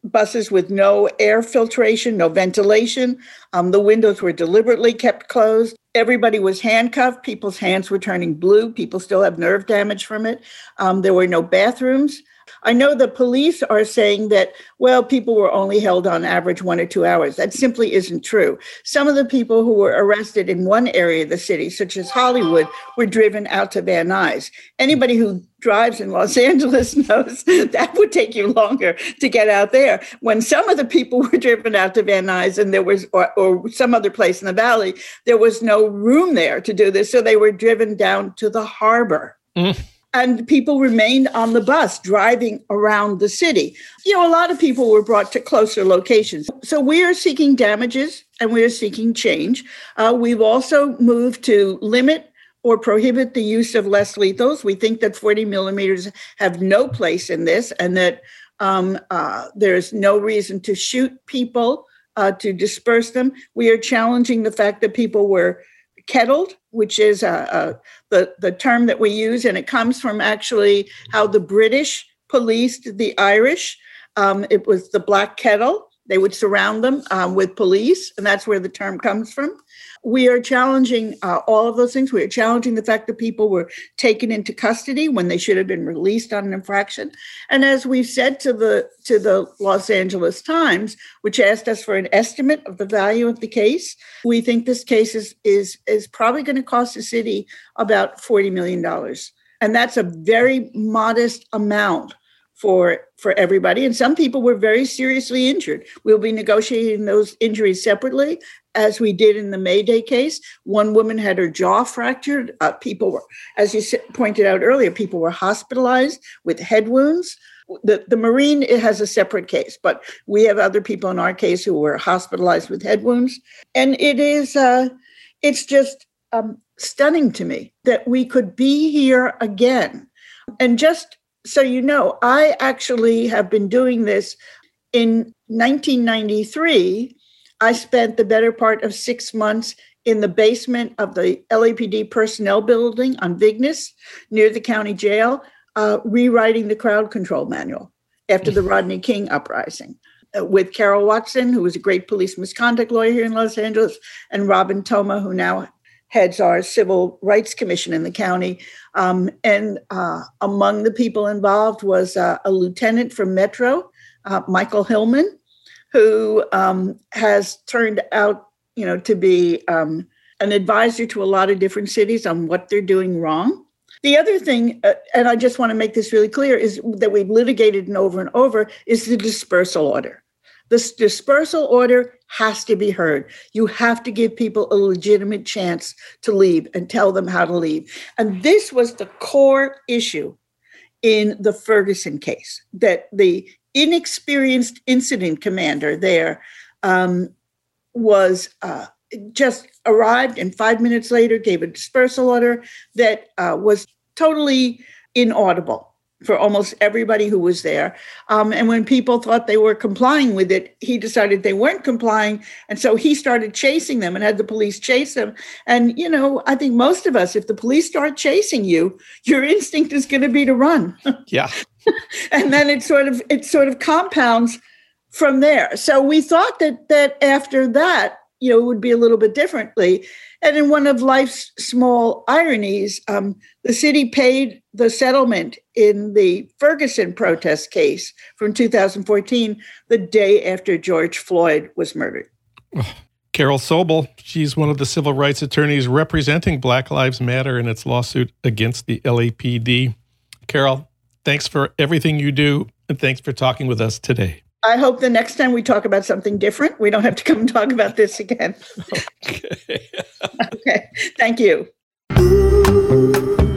buses with no air filtration, no ventilation. Um, the windows were deliberately kept closed. Everybody was handcuffed. People's hands were turning blue. People still have nerve damage from it. Um, there were no bathrooms. I know the police are saying that, well, people were only held on average one or two hours. That simply isn't true. Some of the people who were arrested in one area of the city, such as Hollywood, were driven out to Van Nuys. Anybody who drives in Los [LAUGHS] Angeles knows that would take you longer to get out there. When some of the people [LAUGHS] were driven out to Van Nuys and there was, or, or some other place in the valley, there was no room there to do this. So they were driven down to the harbor. Mm and people remained on the bus driving around the city. You know, a lot of people were brought to closer locations. So we are seeking damages and we are seeking change. Uh, we've also moved to limit or prohibit the use of less lethals. We think that 40 millimeters have no place in this and that um, uh, there's no reason to shoot people, uh, to disperse them. We are challenging the fact that people were kettled, which is a, a, the, the term that we use, and it comes from actually how the British policed the Irish. Um, it was the black kettle They would surround them um, with police, and that's where the term comes from. We are challenging uh, all of those things. We are challenging the fact that people were taken into custody when they should have been released on an infraction. And as we've said to the to the Los Angeles Times, which asked us for an estimate of the value of the case, we think this case is is is probably going to cost the city about forty million dollars, and that's a very modest amount for for everybody. And some people were very seriously injured. We'll be negotiating those injuries separately as we did in the mayday case. One woman had her jaw fractured. Uh, people were as you pointed out earlier people were hospitalized with head wounds. The, the marine it has a separate case but we have other people in our case who were hospitalized with head wounds. And it is uh, it's just um, stunning to me that we could be here again. And just so you know, I actually have been doing this in 1993. I spent the better part of six months in the basement of the LAPD personnel building on Vignes near the county jail, uh, rewriting the crowd control manual after the Rodney King uprising. Uh, with Carol Watson, who was a great police misconduct lawyer here in Los Angeles, and Robin Toma, who now heads our civil rights commission in the county. Um, and uh, among the people involved was uh, a lieutenant from Metro, uh, Michael Hillman, who um, has turned out, you know, to be um, an advisor to a lot of different cities on what they're doing wrong. The other thing, uh, and I just want to make this really clear, is that we've litigated and over and over is the dispersal order. This dispersal order has to be heard. You have to give people a legitimate chance to leave and tell them how to leave. And this was the core issue in the Ferguson case that the inexperienced incident commander there um, was uh, just arrived and five minutes later gave a dispersal order that uh, was totally inaudible for almost everybody who was there. Um, and when people thought they were complying with it, he decided they weren't complying. And so he started chasing them and had the police chase them. And, you know, I think most of us, if the police start chasing you, your instinct is going to be to run. [LAUGHS] Yeah. and then it sort of, it sort of compounds from there. So we thought that, that after that, you know, it would be a little bit differently. And in one of life's small ironies, um, the city paid the settlement in the Ferguson protest case from 2014 the day after George Floyd was murdered. Carol Sobel, she's one of the civil rights attorneys representing Black Lives Matter in its lawsuit against the LAPD. Carol, thanks for everything you do, and thanks for talking with us today. I hope the next time we talk about something different, we don't have to come and talk about this again. [LAUGHS] Okay. [LAUGHS] okay. Thank you. [LAUGHS]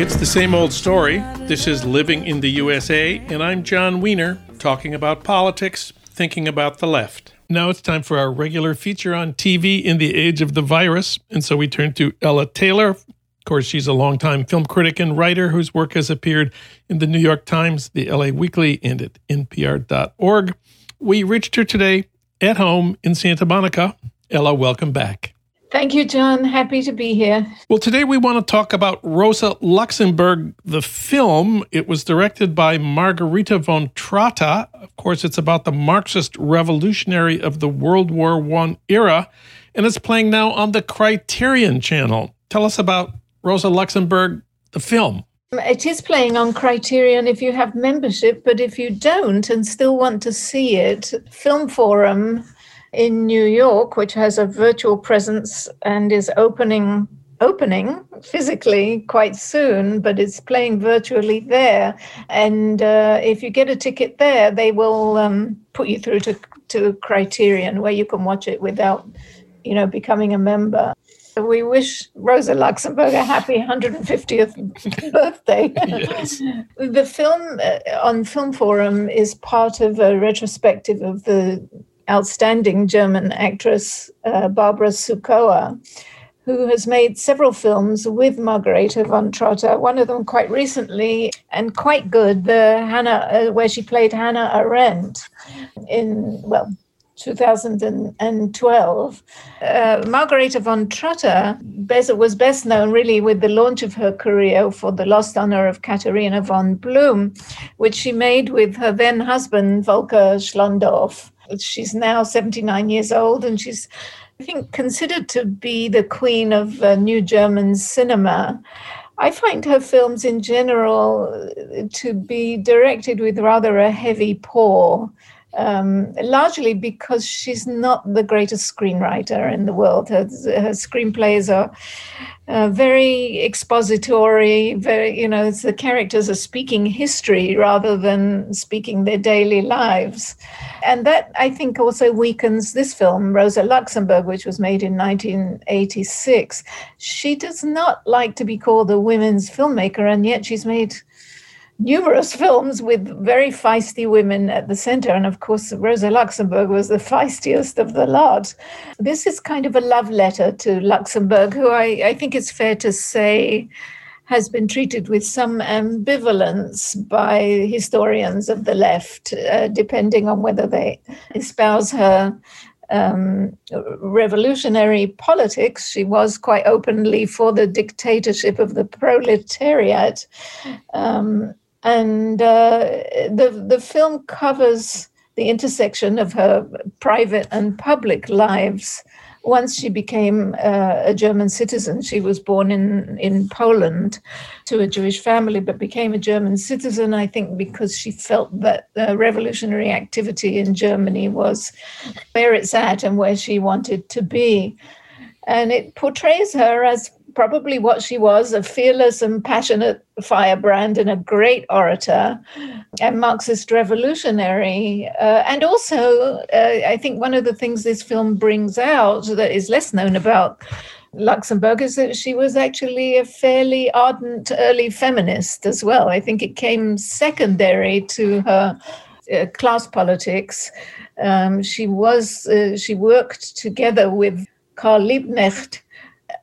It's the same old story. This is Living in the USA, and I'm Jon Wiener, talking about politics, thinking about the left. Now it's time for our regular feature on TV in the age of the virus, and so we turn to Ella Taylor. Of course, she's a longtime film critic and writer whose work has appeared in the New York Times, the LA Weekly, and at NPR.org. We reached her today at home in Santa Monica. Ella, welcome back. Thank you, Jon. Happy to be here. Well, today we want to talk about Rosa Luxemburg, the film. It was directed by Margarethe von Trotta. Of course, it's about the Marxist revolutionary of the World War I era, and it's playing now on the Criterion channel. Tell us about Rosa Luxemburg, the film. It is playing on Criterion if you have membership, but if you don't and still want to see it, Film Forum in New York, which has a virtual presence and is opening opening physically quite soon, but it's playing virtually there. And uh, if you get a ticket there, they will um, put you through to to Criterion, where you can watch it without, you know, becoming a member. We wish Rosa Luxemburg a happy 150th [LAUGHS] birthday. Yes. the film uh, on Film Forum is part of a retrospective of the outstanding German actress uh, Barbara Sukowa, who has made several films with Margarethe von Trotta, one of them quite recently and quite good, the Hannah, uh, where she played Hannah Arendt in, well, 2012. Uh, von Trotta was best known really with the launch of her career for The Lost Honor of Katharina von Blum, which she made with her then husband, Volker Schlöndorff. She's now 79 years old and she's, I think, considered to be the queen of uh, New German cinema. I find her films in general to be directed with rather a heavy paw um, largely because she's not the greatest screenwriter in the world. Her, her screenplays are uh, very expository, very, you know, the characters are speaking history rather than speaking their daily lives. And that, I think, also weakens this film, Rosa Luxemburg, which was made in 1986. She does not like to be called a women's filmmaker, and yet she's made numerous [LAUGHS] films with very feisty women at the center. And of course, Rosa Luxemburg was the feistiest of the lot. This is kind of a love letter to Luxemburg, who I, I think it's fair to say has been treated with some ambivalence by historians of the left, uh, depending on whether they espouse her um, revolutionary politics. She was quite openly for the dictatorship of the proletariat. Um, and uh, the the film covers the intersection of her private and public lives. Once she became uh, a German citizen, she was born in in Poland to a Jewish family, but became a German citizen. I think because she felt that uh, revolutionary activity in Germany was where it's at and where she wanted to be, and it portrays her as probably what she was a fearless and passionate firebrand and a great orator and Marxist revolutionary. Uh, and also, uh, I think one of the things this film brings out that is less known about Luxemburg is that she was actually a fairly ardent early feminist as well. I think it came secondary to her uh, class politics. Um, she was uh, she worked together with Karl Liebknecht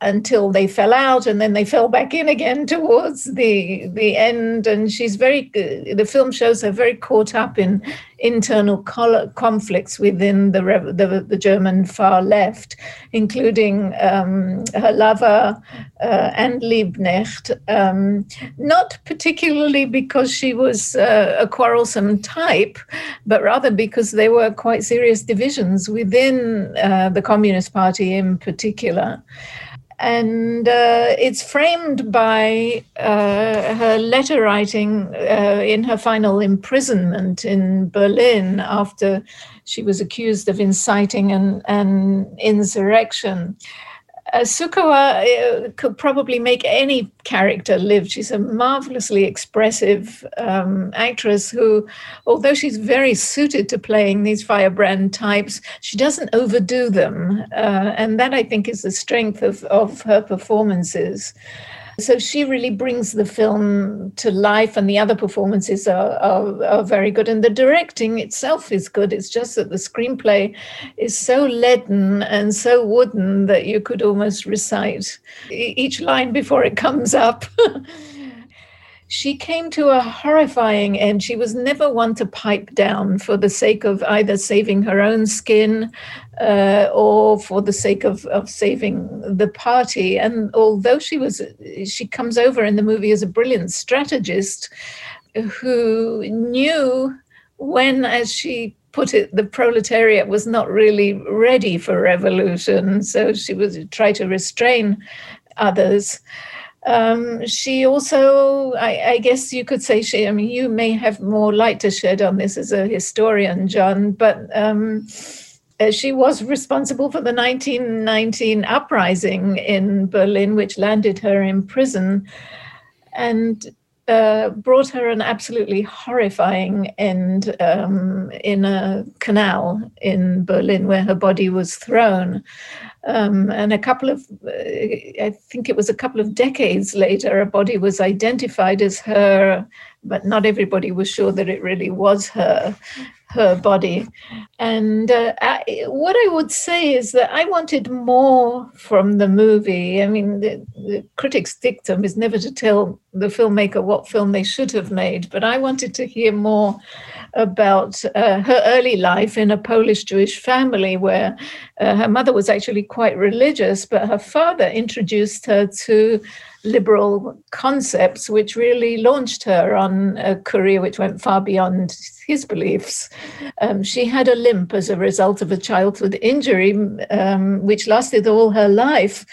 until they fell out and then they fell back in again [LAUGHS] towards the the end. And she's very the film shows her very caught up in internal conflicts within the, the, the German far left including um, her lover uh, and Liebknecht. Um, not particularly because she was uh, a quarrelsome type but rather because there were quite serious divisions within uh, the Communist Party in particular and uh, it's framed by uh, her letter writing uh, in her final imprisonment in Berlin after she was accused of inciting an, an insurrection uh, Sukowa uh, could probably make any character live. She's a marvelously expressive um, actress who, although she's very suited to playing these firebrand types, she doesn't overdo them. Uh, and that, I think, is the strength of, of her performances. So she really brings the film to life, and the other performances are, are, are, very good. And the directing itself is good. It's just that the screenplay is so leaden and so wooden that you could almost recite each line before it comes up. [LAUGHS] she came to a horrifying end. She was never one to pipe down for the sake of either saving her own skin uh, or for the sake of, of saving the party. And although she was, she comes over in the movie as a brilliant strategist who knew when, as she put it, the proletariat was not really ready for revolution. So she would try to restrain others. Um, she also, I, I, guess you could say, she, I mean, you may have more light to shed on this as a historian, Jon, but um, uh, she was responsible for the 1919 uprising in Berlin, which landed her in prison and uh, brought her an absolutely horrifying end um, in a canal in Berlin where her body was thrown. Um, and a couple of, uh, I think it was a couple of decades later, a body was identified as her, but not everybody was sure that it really was her her body. And uh, I, what I would say is that I wanted more from the movie. I mean, the, the, critic's dictum is never to tell the filmmaker what film they should have made, but I wanted to hear more about uh, her early life in a Polish Jewish family where uh, her mother was actually quite religious, but her father introduced her to liberal concepts, which really launched her on a career which went far beyond his beliefs. Um, she had a limp as a result of a childhood injury, um, which lasted all her life.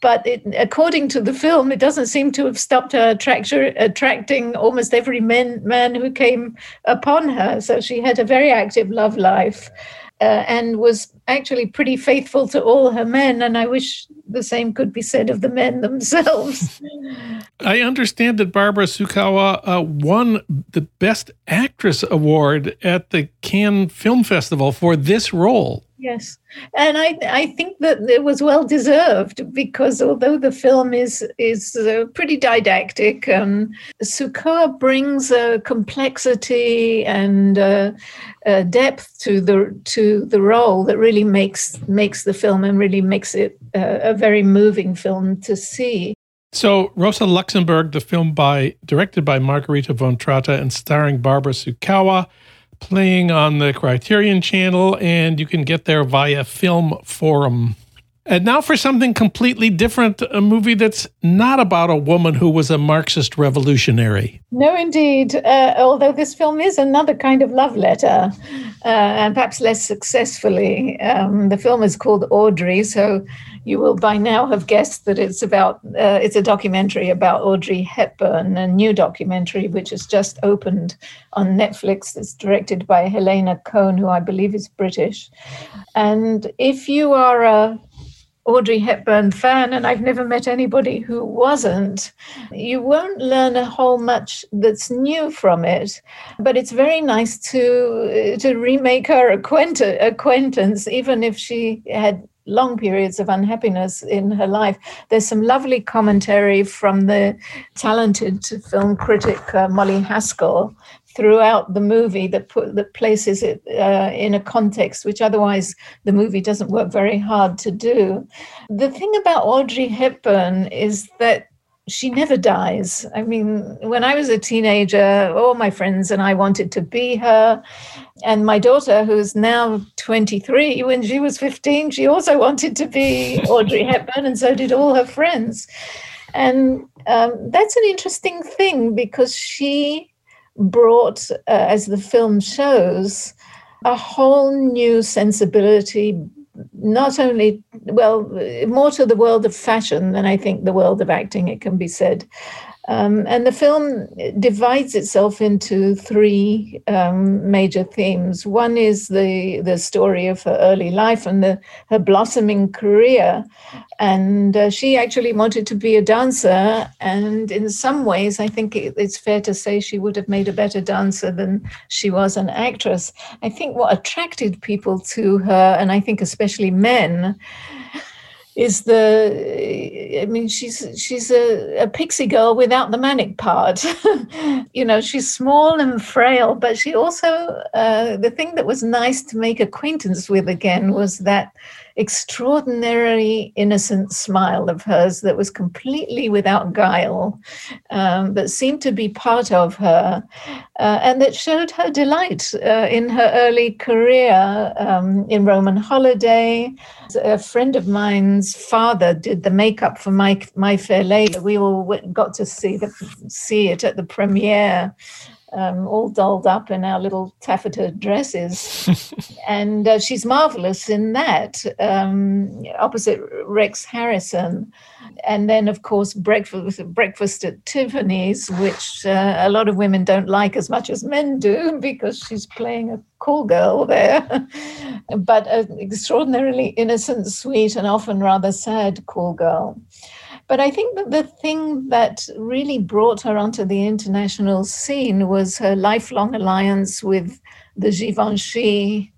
But it, according to the film, it doesn't seem to have stopped her attracting almost every man, man who came upon her. So she had a very active love life uh, and was actually pretty faithful to all her men. And I wish the same could be said of the men [LAUGHS] themselves. I understand that Barbara Sukowa uh, won the Best Actress award at the Cannes Film Festival for this role. Yes, and I I think that it was well deserved because although the film is is uh, pretty didactic, um, Sukowa brings a complexity and uh, a depth to the to the role that really makes makes the film and really makes it uh, a very moving film to see. So, Rosa Luxemburg, the film by directed by Margarethe von Trotta and starring Barbara Sukowa playing on the Criterion channel, and you can get there via Film Forum. And now for something completely different a movie that's not about a woman who was a Marxist revolutionary. No, indeed. Uh, although this film is another kind of love letter, uh, and perhaps less successfully. Um, the film is called Audrey, so you will by now have guessed that it's about uh, it's a documentary about Audrey Hepburn, a new documentary which has just opened on Netflix. It's directed by Helena Coan, who I believe is British. And if you are a Audrey Hepburn fan, and I've never met anybody who wasn't. You won't learn a whole much that's new from it, but it's very nice to to remake her acquaintance, even if she had long periods of unhappiness in her life. There's some lovely commentary from the talented film critic uh, Molly Haskell throughout the movie that put that places it uh, in a context which otherwise the movie doesn't work very hard to do. The thing about Audrey Hepburn is that she never dies. I mean, when I was a teenager, all my friends and I wanted to be her. And my daughter, who's now 23, when she was 15, she also wanted to be [LAUGHS] Audrey Hepburn, and so did all her friends. And um, that's an interesting thing because she brought, uh, as the film shows, a whole new sensibility not only well more to the world of fashion than i think the world of acting it can be said um, and the film divides itself into three um, major themes. One is the the story of her early life and the her blossoming career, and uh, she actually wanted to be a dancer. And in some ways, I think it, it's fair to say she would have made a better dancer than she was an actress. I think what attracted people to her, and I think especially men is the i mean she's she's a, a pixie girl without the manic part. [LAUGHS] You know she's small and frail but she also uh, the thing that was nice to make acquaintance with again was that extraordinarily innocent smile of hers that was completely without guile, um, that seemed to be part of her, uh, and that showed her delight uh, in her early career um, in Roman Holiday. A friend of mine's father did the makeup for My, My Fair Lady. We all got to see the see it at the premiere um, all dolled up in our little taffeta dresses. [LAUGHS] and uh, she's marvelous in that, um, opposite Rex Harrison. And then, of course, breakfast, breakfast at Tiffany's, which uh, a lot of women don't like as much as men do [LAUGHS] because she's playing a cool girl there. [LAUGHS] but an extraordinarily innocent, sweet, and often rather sad cool girl. But I think that the thing that really brought her onto the international scene was her lifelong alliance with the Givenchy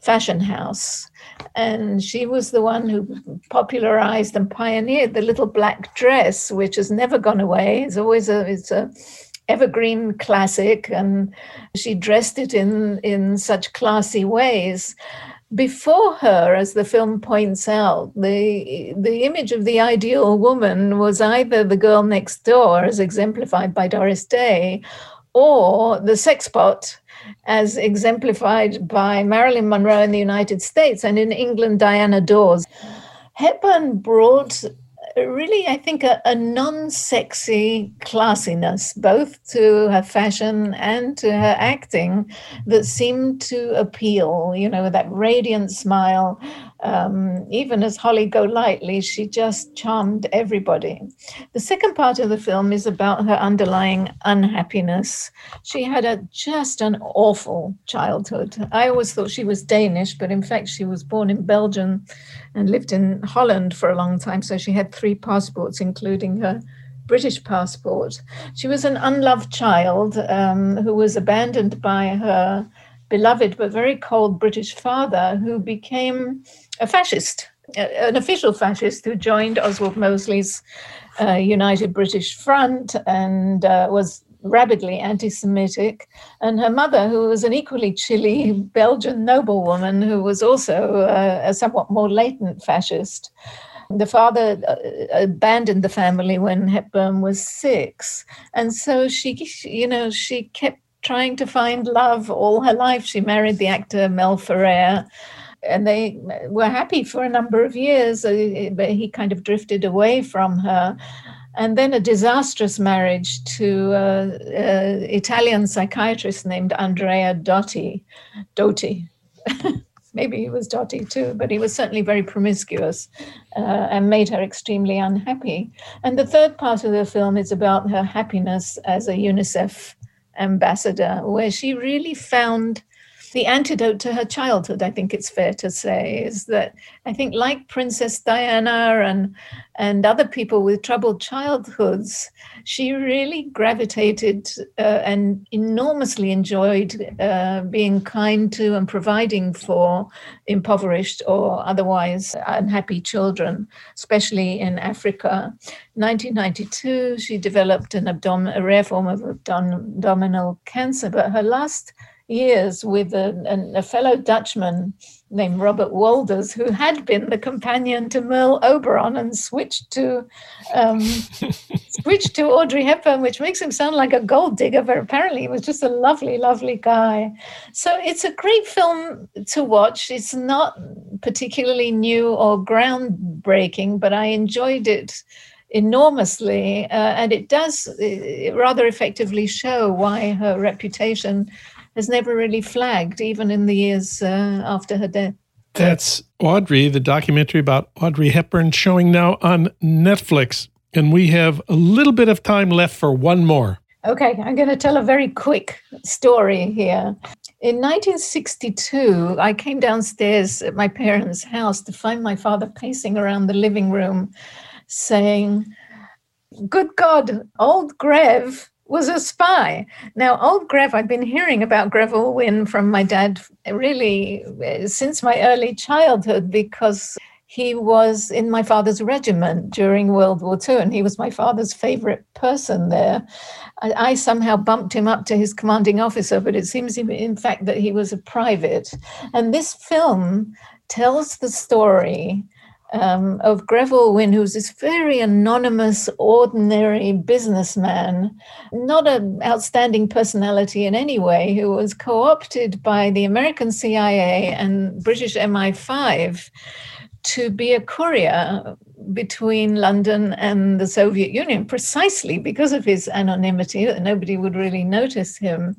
fashion house. And she was the one who popularized and pioneered the little black dress, which has never gone away. It's always a, it's a, evergreen classic and she dressed it in in such classy ways before her, as the film points out, the the image of the ideal woman was either the girl next door, as exemplified by Doris Day, or the sexpot, as exemplified by Marilyn Monroe in the United States and in England, Diana Dors. Hepburn brought really, I think, a, a non sexy classiness, both to her fashion and to her acting, that seemed to appeal, you know, that radiant smile. Um, even as Holly Golightly, she just charmed everybody. The second part of the film is about her underlying unhappiness. She had a just an awful childhood. I always thought she was Danish, but in fact, she was born in Belgium and lived in Holland for a long time. So she had three passports, including her British passport. She was an unloved child um, who was abandoned by her beloved but very cold British father, who became a fascist, an official fascist who joined Oswald Mosley's uh, United British Front and uh, was rabidly anti Semitic, and her mother, who was an equally chilly Belgian noblewoman who was also uh, a somewhat more latent fascist. The father uh, abandoned the family when Hepburn was six. And so she, you know, she kept trying to find love all her life. She married the actor Mel Ferrer and they were happy for a number of years, uh, but he kind of drifted away from her and then a disastrous marriage to an Italian psychiatrist named Andrea Dotti. Dotti. [LAUGHS] Maybe he was Dotti too, but he was certainly very promiscuous uh, and made her extremely unhappy. And the third part of the film is about her happiness as a UNICEF ambassador, where she really found the antidote to her childhood, I think it's fair to say, is that I think, like Princess Diana and and other people with troubled childhoods, she really gravitated uh, and enormously enjoyed uh, being kind to and providing for impoverished or otherwise unhappy children, especially in Africa. 1992, she developed an abdom- a rare form of abdominal cancer, but her last years with a, a, fellow Dutchman named Robert Wolders, who had been the companion to Merle Oberon and switched to um, [LAUGHS] switched to Audrey Hepburn, which makes him sound like a gold digger, but apparently he was just a lovely, lovely guy. So it's a great film to watch. It's not particularly new or groundbreaking, but I enjoyed it enormously, uh, and it does uh, rather effectively show why her reputation has never really flagged, even in the years uh, after her death. That's Audrey, the documentary about Audrey Hepburn, showing now on Netflix. And we have a little bit of time left for one more. Okay, I'm going to tell a very quick story here. In 1962, I came downstairs at my parents' house to find my father pacing around the living room saying, Good God, old Grev was a spy. Now, old Grev, I've been hearing about Greville Wynne from my dad really uh, since my early childhood because he was in my father's regiment during World War II, and he was my father's favorite person there. I, I, somehow bumped him up to his commanding officer, but it seems, in fact, that he was a private. And this film tells the story um, of Greville Wynne, who's this very anonymous, ordinary businessman, not an outstanding personality in any way, who was co opted by the American CIA and British MI5 to be a courier between London and the Soviet Union, precisely because of his anonymity, that nobody would really notice him,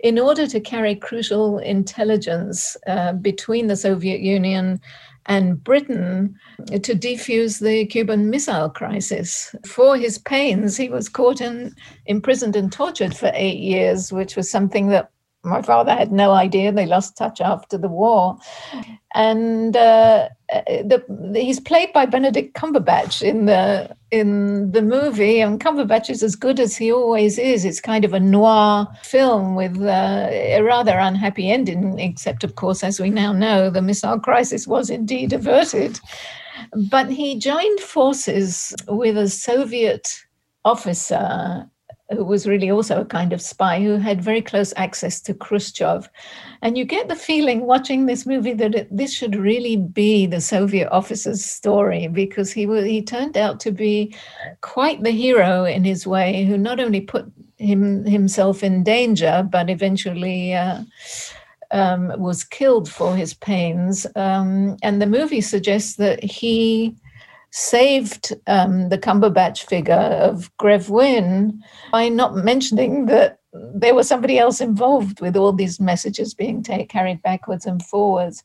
in order to carry crucial intelligence uh, between the Soviet Union and Britain to defuse the Cuban Missile Crisis. For his pains, he was caught and imprisoned and tortured for eight years, which was something that my father had no idea. They lost touch after the war. And uh, the, he's played by Benedict Cumberbatch in the in the movie, and Cumberbatch is as good as he always is. It's kind of a noir film with uh, a rather unhappy ending, except, of course, as we now know, the missile crisis was indeed averted. But he joined forces with a Soviet officer who was really also a kind of spy who had very close access to Khrushchev. And you get the feeling watching this movie that it, this should really be the Soviet officer's story because he he turned out to be quite the hero in his way, who not only put him himself in danger, but eventually. Uh, um, was killed for his pains. Um, and the movie suggests that he saved um, the Cumberbatch figure of Grev by not mentioning that there was somebody else involved with all these messages being ta- carried backwards and forwards.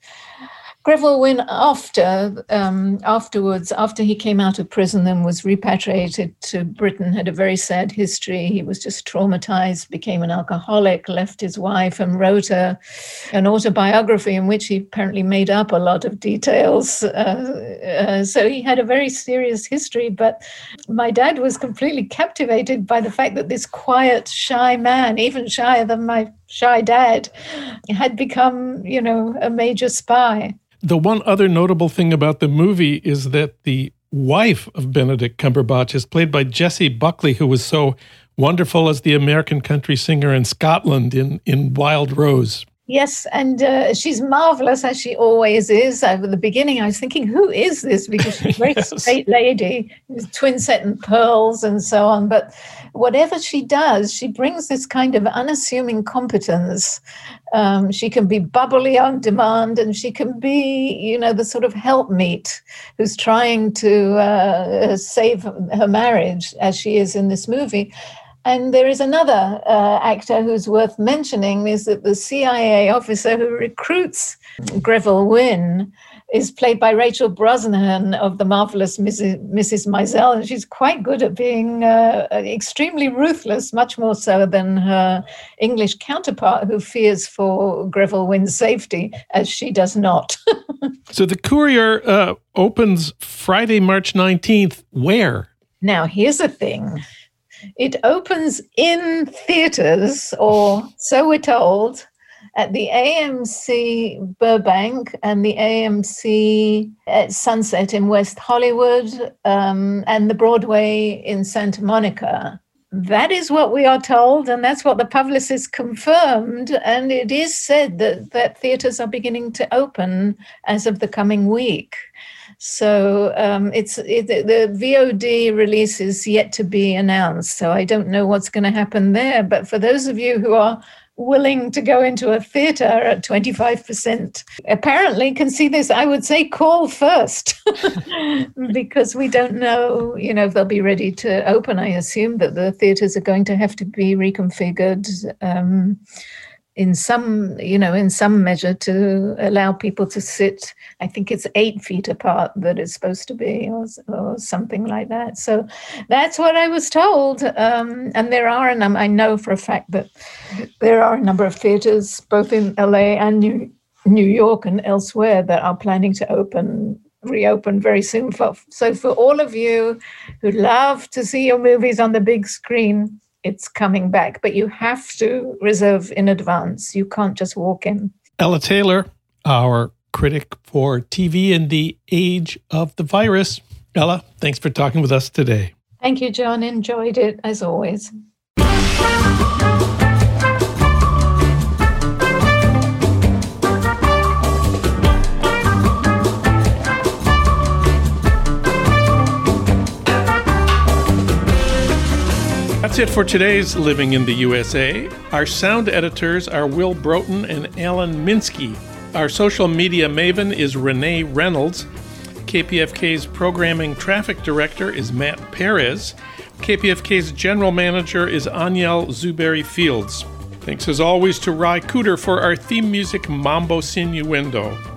Greville Wynne, after um, afterwards, after he came out of prison and was repatriated to Britain, had a very sad history. He was just traumatized, became an alcoholic, left his wife, and wrote a, an autobiography in which he apparently made up a lot of details. Uh, uh, so he had a very serious history. But my dad was completely captivated by the fact that this quiet, shy man, even shyer than my shy dad, had become, you know, a major spy. The one other notable thing about the movie is that the wife of Benedict Cumberbatch is played by Jessie Buckley, who was so wonderful as the American country singer in Scotland in, in Wild Rose. Yes, and uh, she's marvelous as she always is. At the beginning, I was thinking, who is this? Because she's a very [LAUGHS] yes. straight lady, twin set and pearls and so on. But whatever she does, she brings this kind of unassuming competence. Um, she can be bubbly on demand, and she can be, you know, the sort of helpmeet who's trying to uh, save her marriage, as she is in this movie. And there is another uh, actor who's worth mentioning is that the CIA officer who recruits Greville Wynne is played by Rachel Brosnahan of the marvelous Mrs. Mrs. Maisel, and she's quite good at being uh, extremely ruthless, much more so than her English counterpart, who fears for Greville Wynne's safety, as she does not. [LAUGHS] so the Courier uh, opens Friday, March nineteenth. Where? Now here's the thing. It opens in theaters, or so we're told, at the AMC Burbank and the AMC at Sunset in West Hollywood um, and the Broadway in Santa Monica. That is what we are told, and that's what the publicist confirmed. And it is said that, that theaters are beginning to open as of the coming week. So um, it's it, the VOD release is yet to be announced. So I don't know what's going to happen there. But for those of you who are willing to go into a theater at 25% apparently can see this i would say call first [LAUGHS] because we don't know you know if they'll be ready to open i assume that the theaters are going to have to be reconfigured um, in some, you know, in some measure to allow people to sit. I think it's eight feet apart that it's supposed to be, or, or something like that. So that's what I was told. Um, and there are, and I know for a fact that there are a number of theaters, both in LA and New, New York and elsewhere, that are planning to open reopen very soon. For, so for all of you who love to see your movies on the big screen, it's coming back, but you have to reserve in advance. You can't just walk in. Ella Taylor, our critic for TV in the age of the virus. Ella, thanks for talking with us today. Thank you, Jon. Enjoyed it as always. That's it for today's Living in the USA. Our sound editors are Will Broughton and Alan Minsky. Our social media maven is Renee Reynolds. KPFK's programming traffic director is Matt Perez. KPFK's general manager is Aniel Zuberi Fields. Thanks as always to Ry Cooder for our theme music Mambo Sinuendo.